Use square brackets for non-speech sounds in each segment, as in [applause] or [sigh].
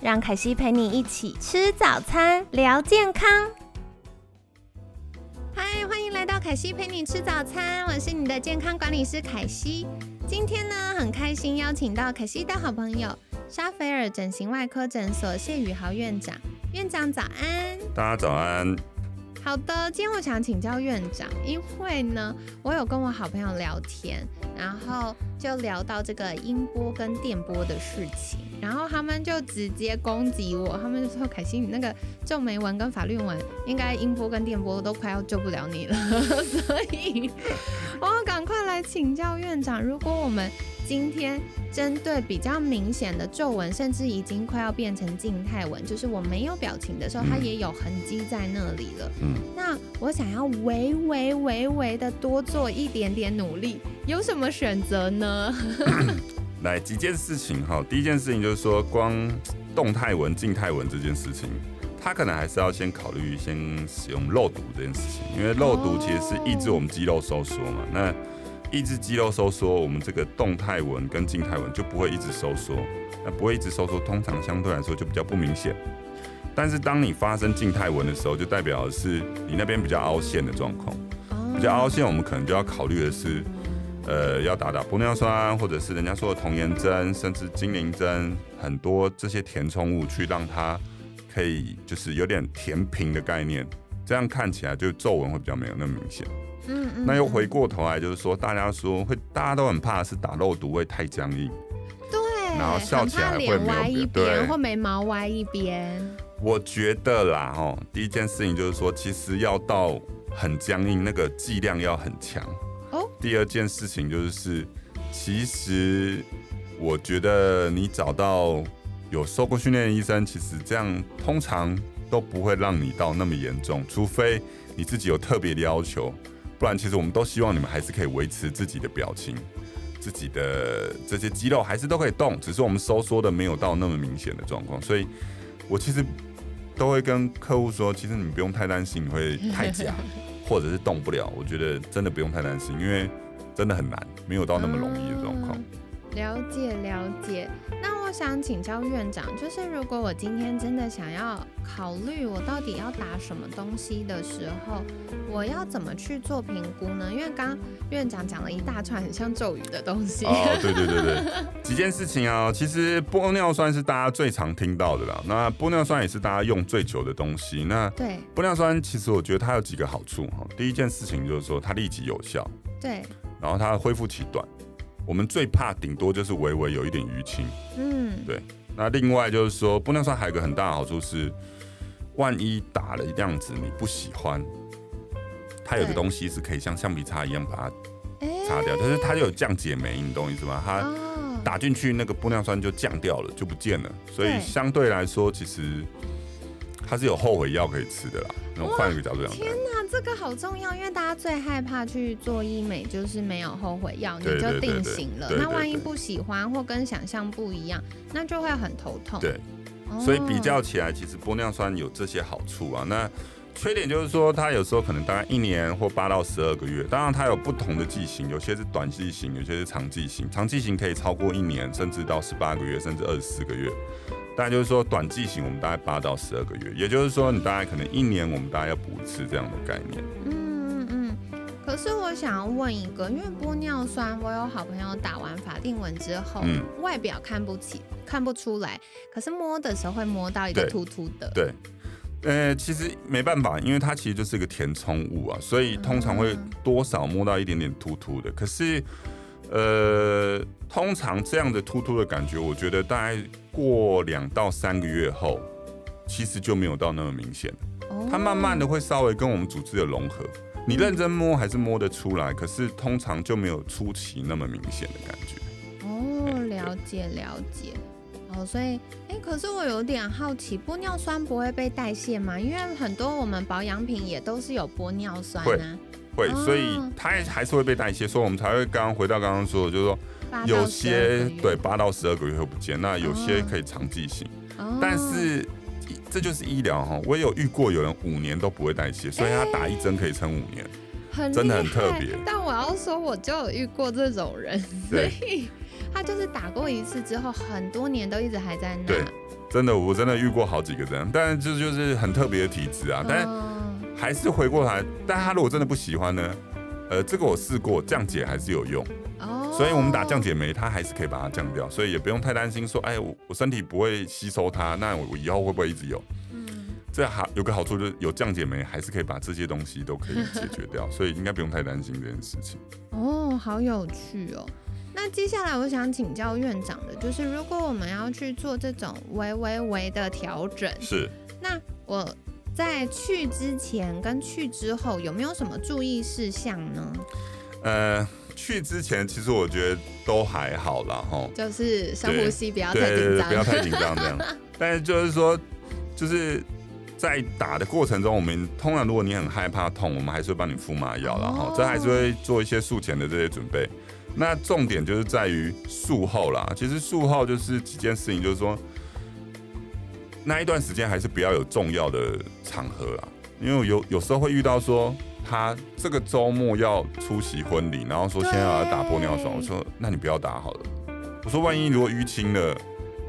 让凯西陪你一起吃早餐，聊健康。嗨，欢迎来到凯西陪你吃早餐，我是你的健康管理师凯西。今天呢，很开心邀请到凯西的好朋友沙菲尔整形外科诊所谢宇豪院长。院长早安，大家早安。好的，今天我想请教院长，因为呢，我有跟我好朋友聊天，然后就聊到这个音波跟电波的事情，然后他们就直接攻击我，他们就说凯西，你那个皱眉纹跟法律纹，应该音波跟电波都快要救不了你了，所以我赶快来请教院长，如果我们今天针对比较明显的皱纹，甚至已经快要变成静态纹，就是我没有表情的时候，它也有痕迹在那里了。嗯，那我想要微微微微的多做一点点努力，有什么选择呢？[coughs] 来几件事情哈，第一件事情就是说，光动态纹、静态纹这件事情，它可能还是要先考虑先使用肉毒这件事情，因为肉毒其实是抑制我们肌肉收缩嘛。那抑制肌肉收缩，我们这个动态纹跟静态纹就不会一直收缩。那不会一直收缩，通常相对来说就比较不明显。但是当你发生静态纹的时候，就代表的是你那边比较凹陷的状况。比较凹陷，我们可能就要考虑的是，呃，要打打玻尿酸，或者是人家说的童颜针，甚至精灵针，很多这些填充物去让它可以就是有点填平的概念，这样看起来就皱纹会比较没有那么明显。嗯嗯，那又回过头来，就是说，大家说会，大家都很怕是打肉毒会太僵硬，对，然后笑起来会歪一边，或眉毛歪一边。我觉得啦，哦，第一件事情就是说，其实要到很僵硬，那个剂量要很强。哦。第二件事情就是，其实我觉得你找到有受过训练的医生，其实这样通常都不会让你到那么严重，除非你自己有特别的要求。不然，其实我们都希望你们还是可以维持自己的表情，自己的这些肌肉还是都可以动，只是我们收缩的没有到那么明显的状况。所以，我其实都会跟客户说，其实你不用太担心你会太假，[laughs] 或者是动不了。我觉得真的不用太担心，因为真的很难，没有到那么容易的状况。了解了解，那我想请教院长，就是如果我今天真的想要考虑我到底要打什么东西的时候，我要怎么去做评估呢？因为刚刚院长讲了一大串很像咒语的东西。哦，对对对对，[laughs] 几件事情啊，其实玻尿酸是大家最常听到的啦，那玻尿酸也是大家用最久的东西。那对玻尿酸，其实我觉得它有几个好处哈。第一件事情就是说它立即有效，对，然后它恢复期短。我们最怕顶多就是微微有一点淤青，嗯，对。那另外就是说，玻尿酸还有一个很大的好处是，万一打了这样子你不喜欢，它有个东西是可以像橡皮擦一样把它擦掉，就是它就有降解酶，你懂我意思吗？它打进去那个玻尿酸就降掉了，就不见了。所以相对来说，其实它是有后悔药可以吃的啦。那换一个角度讲，天哪，这个好重要，因为大家最害怕去做医美，就是没有后悔药，你就定型了。那万一不喜欢或跟想象不一样，那就会很头痛。对，所以比较起来，其实玻尿酸有这些好处啊。那缺点就是说，它有时候可能大概一年或八到十二个月，当然它有不同的剂型，有些是短剂型，有些是长剂型。长剂型可以超过一年，甚至到十八个月，甚至二十四个月。大概就是说，短剂型我们大概八到十二个月，也就是说，你大概可能一年我们大概要补一次这样的概念。嗯嗯嗯。可是我想要问一个，因为玻尿酸，我有好朋友打完法令纹之后，外表看不起看不出来，可是摸的时候会摸到一个突突的。对。呃，其实没办法，因为它其实就是一个填充物啊，所以通常会多少摸到一点点突突的。可是。呃，通常这样的突突的感觉，我觉得大概过两到三个月后，其实就没有到那么明显它慢慢的会稍微跟我们组织的融合，你认真摸还是摸得出来，可是通常就没有初期那么明显的感觉。哦，了解了解。哦，所以，哎，可是我有点好奇，玻尿酸不会被代谢吗？因为很多我们保养品也都是有玻尿酸啊。会，所以它还是会被代谢，所以我们才会刚刚回到刚刚说的，就是说有些对八到十二个月会不见，那有些可以长记性。但是这就是医疗哈，我也有遇过有人五年都不会代谢，所以他打一针可以撑五年，真的很特别。但我要说，我就有遇过这种人，所以他就是打过一次之后，很多年都一直还在那。对，真的，我真的遇过好几个这样，但是这就是很特别的体质啊，但是。还是回过来，但他如果真的不喜欢呢？呃，这个我试过，降解还是有用哦。所以我们打降解酶，它还是可以把它降掉，所以也不用太担心说，哎，我我身体不会吸收它，那我以后会不会一直有？嗯，这好有个好处就是有降解酶，还是可以把这些东西都可以解决掉，[laughs] 所以应该不用太担心这件事情。哦，好有趣哦。那接下来我想请教院长的，就是如果我们要去做这种微微微的调整，是，那我。在去之前跟去之后有没有什么注意事项呢？呃，去之前其实我觉得都还好啦，哈，就是深呼吸，不要太紧张，不要太紧张这样。[laughs] 但是就是说，就是在打的过程中，我们通常如果你很害怕痛，我们还是会帮你敷麻药然后这还是会做一些术前的这些准备。那重点就是在于术后啦，其实术后就是几件事情，就是说。那一段时间还是比较有重要的场合啦，因为有有时候会遇到说他这个周末要出席婚礼，然后说现在要打玻尿酸，我说那你不要打好了。我说万一如果淤青了，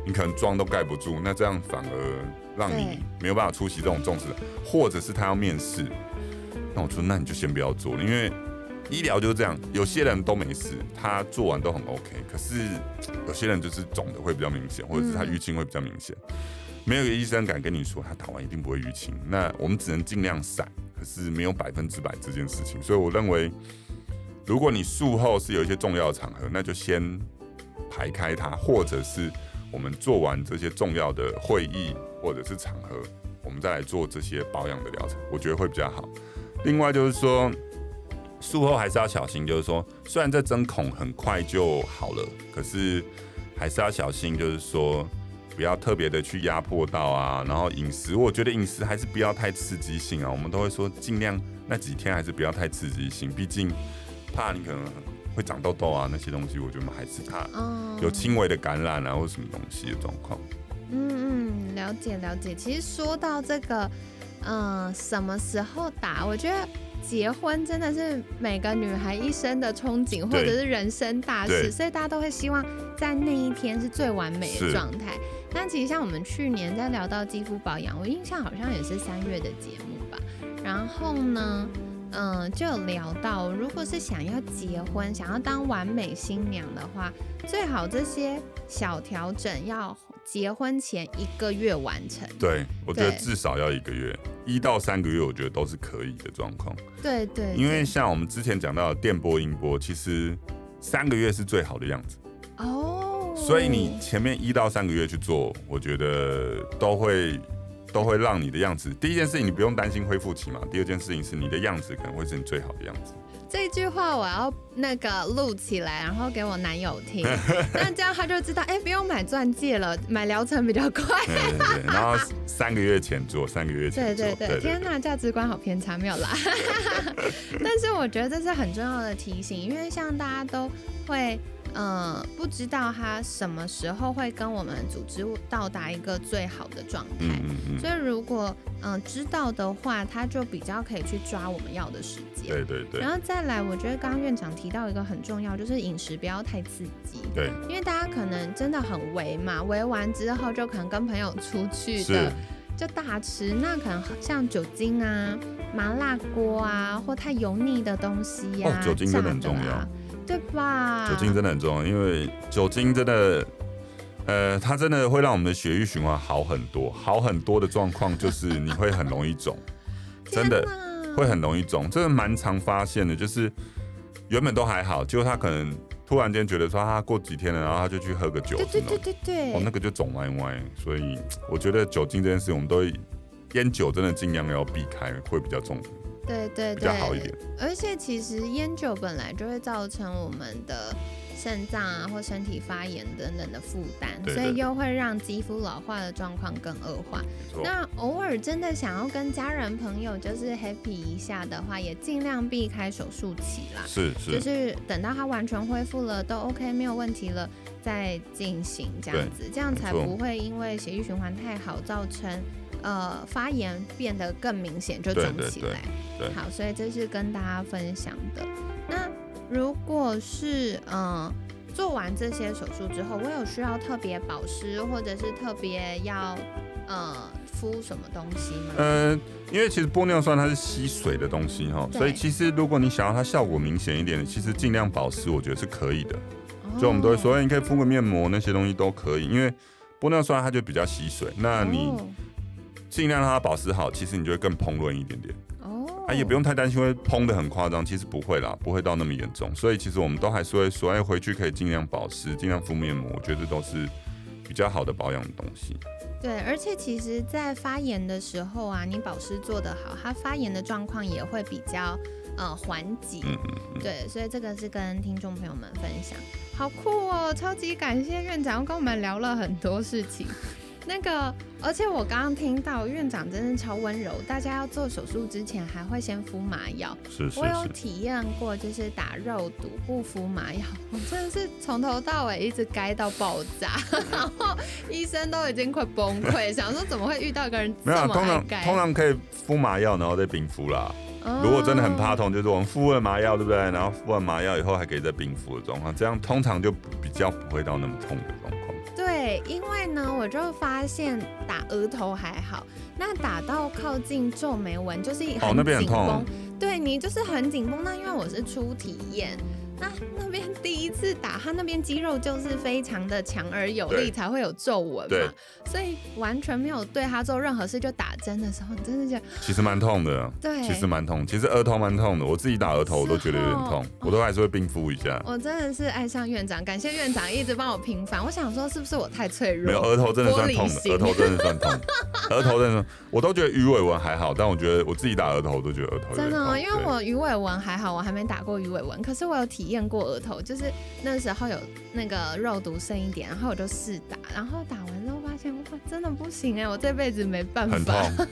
你可能妆都盖不住，那这样反而让你没有办法出席这种重视，或者是他要面试，那我说那你就先不要做了，因为医疗就是这样，有些人都没事，他做完都很 OK，可是有些人就是肿的会比较明显，或者是他淤青会比较明显。没有一个医生敢跟你说他打完一定不会淤青，那我们只能尽量闪，可是没有百分之百这件事情。所以我认为，如果你术后是有一些重要的场合，那就先排开它，或者是我们做完这些重要的会议或者是场合，我们再来做这些保养的疗程，我觉得会比较好。另外就是说，术后还是要小心，就是说，虽然这针孔很快就好了，可是还是要小心，就是说。不要特别的去压迫到啊，然后饮食，我觉得饮食还是不要太刺激性啊。我们都会说尽量那几天还是不要太刺激性，毕竟怕你可能会长痘痘啊那些东西，我觉得还是怕有轻微的感染啊或什么东西的状况。嗯嗯，了解了解。其实说到这个，嗯，什么时候打？我觉得结婚真的是每个女孩一生的憧憬，或者是人生大事，所以大家都会希望在那一天是最完美的状态。那其实像我们去年在聊到肌肤保养，我印象好像也是三月的节目吧。然后呢，嗯，就聊到如果是想要结婚、想要当完美新娘的话，最好这些小调整要结婚前一个月完成。对，我觉得至少要一个月，一到三个月，我觉得都是可以的状况。对对，因为像我们之前讲到的电波、音波，其实三个月是最好的样子。哦。所以你前面一到三个月去做，我觉得都会都会让你的样子。第一件事情你不用担心恢复期嘛。第二件事情是你的样子可能会是你最好的样子。这句话我要那个录起来，然后给我男友听，[laughs] 那这样他就知道，哎，不用买钻戒了，买疗程比较快。对对对，然后三个月前做，三个月前做。对对对，天哪，价值观好偏差，没有啦。[laughs] 但是我觉得这是很重要的提醒，因为像大家都会。嗯，不知道他什么时候会跟我们组织到达一个最好的状态，所以如果嗯知道的话，他就比较可以去抓我们要的时间。对对对。然后再来，我觉得刚刚院长提到一个很重要，就是饮食不要太刺激。对。因为大家可能真的很围嘛，围完之后就可能跟朋友出去的，就大吃，那可能像酒精啊、麻辣锅啊，或太油腻的东西呀，酒精真的很重要。对吧？酒精真的很重要，因为酒精真的，呃，它真的会让我们的血液循环好很多，好很多的状况就是你会很容易肿，[laughs] 真的会很容易肿，这个蛮常发现的，就是原本都还好，结果他可能突然间觉得说他过几天了，然后他就去喝个酒，对对对对，哦，那个就肿歪歪，所以我觉得酒精这件事，我们都烟酒真的尽量要避开，会比较重。对对对，比较好一点。而且其实烟酒本来就会造成我们的肾脏啊或身体发炎等等的负担，对对所以又会让肌肤老化的状况更恶化。那偶尔真的想要跟家人朋友就是 happy 一下的话，也尽量避开手术期啦。是是就是是等到它完全恢复了，都 OK 没有问题了，再进行这样子，这样才不会因为血液循环太好，造成呃发炎变得更明显，就对对对肿起来。对好，所以这是跟大家分享的。那如果是嗯、呃做完这些手术之后，我有需要特别保湿，或者是特别要呃敷什么东西吗？呃，因为其实玻尿酸它是吸水的东西哈，所以其实如果你想要它效果明显一点，其实尽量保湿，我觉得是可以的。哦所以我们都会说，哎你可以敷个面膜，那些东西都可以，因为玻尿酸它就比较吸水，那你哦尽量让它保湿好，其实你就会更蓬润一点点。哦啊，也不用太担心会蓬的很夸张，其实不会啦，不会到那么严重。所以其实我们都还是会说，哎，回去可以尽量保湿，尽量敷面膜，我觉得都是比较好的保养的东西。对，而且其实，在发炎的时候啊，你保湿做得好，它发炎的状况也会比较呃缓解。嗯嗯嗯，对，所以这个是跟听众朋友们分享，好酷哦！超级感谢院长跟我们聊了很多事情。那个，而且我刚刚听到院长真的超温柔，大家要做手术之前还会先敷麻药。是是我有，体验过，就是打肉毒不敷麻药，[laughs] 我真的是从头到尾一直该到爆炸，[laughs] 然后医生都已经快崩溃，[laughs] 想说怎么会遇到一个人没有啊，通常？通常可以敷麻药，然后再冰敷啦。哦如果真的很怕痛，就是我们敷了麻药，对不对？然后敷完麻药以后还可以再冰敷的状况，这样通常就比较不会到那么痛的状况。对，因为呢，我就发现打额头还好，那打到靠近皱眉纹就是哦那边很痛紧绷，对你就是很紧绷。那因为我是初体验，那那边第一次打，他那边肌肉就是非常的强而有力，才会有皱纹对嘛，所以完全没有对他做任何事。就打针的时候，你真的觉得其实蛮痛的，对，其实蛮痛，其实额头蛮痛的。我自己打额头我都觉得有点痛哦，我都还是会冰敷一下。我真的是爱上院长，感谢院长一直帮我平反。我想说，是不是我太脆弱？没有额头真的算痛的，额头真的算痛，[laughs] 额头真的，我都觉得鱼尾纹还好，但我觉得我自己打额头我都觉得额头真的、哦，因为我鱼尾纹还好，我还没打过鱼尾纹，可是我有体验过额头，就是那时候有那个肉毒剩一点，然后我就试打，然后打完之后发现哇，真的不行哎，我这辈子没办很痛法。，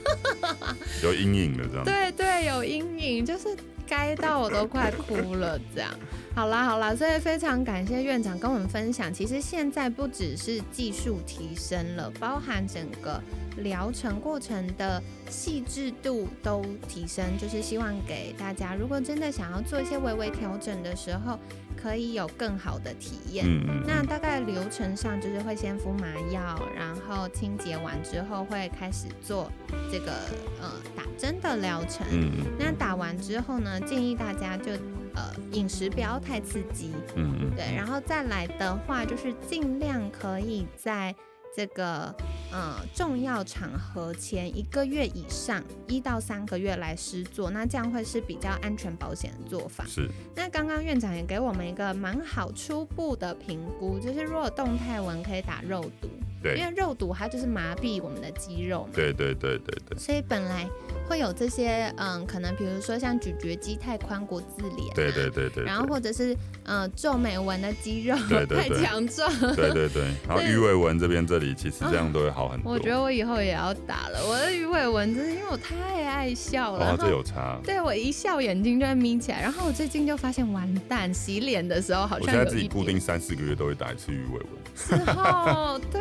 有阴影的这样。[laughs] 对对，有阴影，就是该到我都快哭了这样。好啦好啦，所以非常感谢院长跟我们分享，其实现在不只是技术提升了，包含整个疗程过程的细致度都提升，就是希望给大家，如果真的想要做一些微微调整的时候，可以有更好的体验。嗯那大概流程上就是会先敷麻药，然后清洁完之后会开始做这个呃打针的疗程。嗯嗯那打完之后呢，建议大家就呃饮食不要太刺激，嗯嗯，对，然后再来的话就是尽量可以在这个呃重要场合前一个月以上，一到三个月来施做，那这样会是比较安全保险的做法。是那刚刚院长也给我们一个蛮好初步的评估，就是如果动态纹可以打肉毒，因为肉毒它就是麻痹我们的肌肉嘛，对对对对对。所以本来会有这些嗯，可能比如说像咀嚼肌太宽骨自脸、啊，对对对对，然后或者是嗯皱眉纹的肌肉对对 [laughs] 太强壮，对对对，[laughs] 然后鱼尾纹这边这里其实这样都会好很多。我觉得我以后也要打了。我的鱼尾纹真是因为我太爱笑了，哦，这然后有差。对我一笑眼睛就会眯起来，然后我最近就发现完蛋，洗脸的时候好我现在自己固定三四个月都会打一次鱼尾纹。之后，对，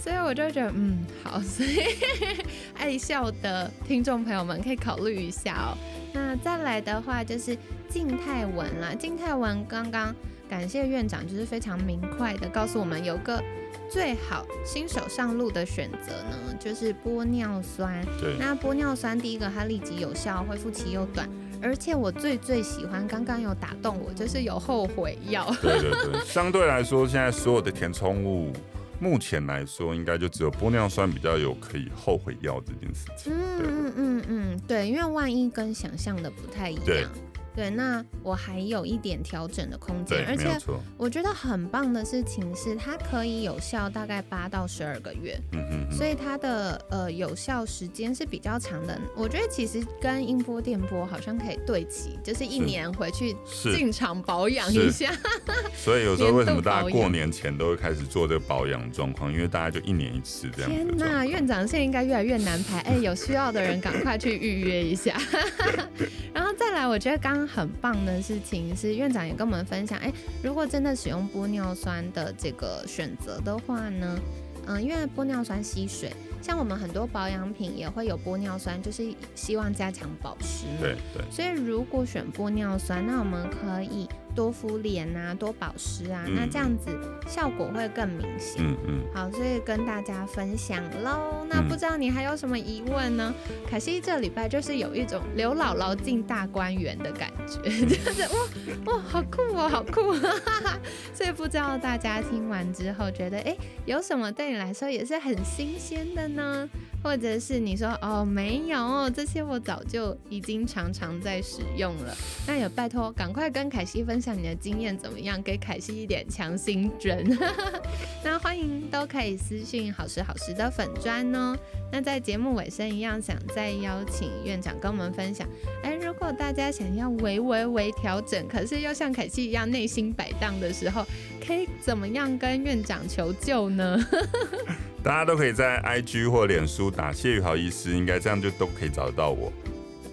所以我就觉得嗯好，所以 [laughs] 爱笑的听众朋友们可以考虑一下哦。那再来的话就是静态纹啦，静态纹刚刚感谢院长就是非常明快的告诉我们有个最好新手上路的选择呢，就是玻尿酸。对，那玻尿酸第一个它立即有效，恢复期又短，而且我最最喜欢刚刚有打动我，就是有后悔药。对对对，相对来说，现在所有的填充物，目前来说，应该就只有玻尿酸比较有可以后悔药这件事情。嗯嗯嗯嗯，对，因为万一跟想象的不太一对样，对，那我还有一点调整的空间，而且。我觉得很棒的事情是，它可以有效大概八到十二个月，嗯嗯嗯，所以它的呃有效时间是比较长的。我觉得其实跟音波电波好像可以对齐，就是一年回去。进场保养一下。[laughs] 所以有时候为什么大家过年前都会开始做这个保养状况？因为大家就一年一次这样天哪。院长现在应该越来越难排，哎，有需要的人赶快去预约一下。[laughs] 然后再来，我觉得刚刚很棒的事情是，院长也跟我们分享，哎，如果真的使用玻尿酸的这个选择的话呢，嗯，因为玻尿酸吸水，像我们很多保养品也会有玻尿酸，就是希望加强保湿嘛。对对，所以如果选玻尿酸，那我们可以多敷脸啊，多保湿啊，嗯那这样子效果会更明显。嗯嗯，好，所以跟大家分享喽。那嗯不知道你还有什么疑问呢？凯西这礼拜就是有一种刘姥姥进大观园的感觉，[laughs] 就是哇哇，好酷哦，好酷！[laughs] 所以不知道大家听完之后觉得，哎，有什么对你来说也是很新鲜的呢？或者是你说哦没有，这些我早就已经常常在使用了，那也拜托赶快跟凯西分享你的经验怎么样，给凯西一点强心针。[laughs] 那欢迎都可以私信好时好时的粉砖哦。那在节目尾声一样，想再邀请院长跟我们分享，哎，如果大家想要微微微调整，可是又像凯西一样内心摆荡的时候，可以怎么样跟院长求救呢？[laughs] 大家都可以在 IG 或脸书打谢宇豪医师，应该这样就都可以找得到我。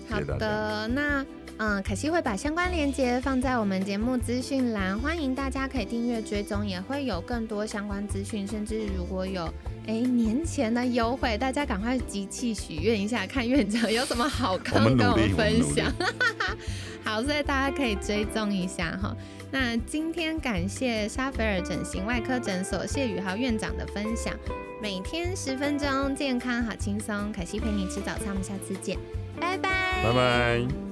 好。的，那嗯，可惜会把相关链接放在我们节目资讯栏，欢迎大家可以订阅追踪，也会有更多相关资讯，甚至如果有哎年前的优惠，大家赶快集气许愿一下，看院长 [laughs] 有什么好康跟我们分享。[laughs] 好，所以大家可以追踪一下哈。那今天感谢沙菲尔整形外科诊所谢宇豪院长的分享，每天十分钟，健康好轻松。凯西陪你吃早餐，我们下次见，拜拜，拜拜。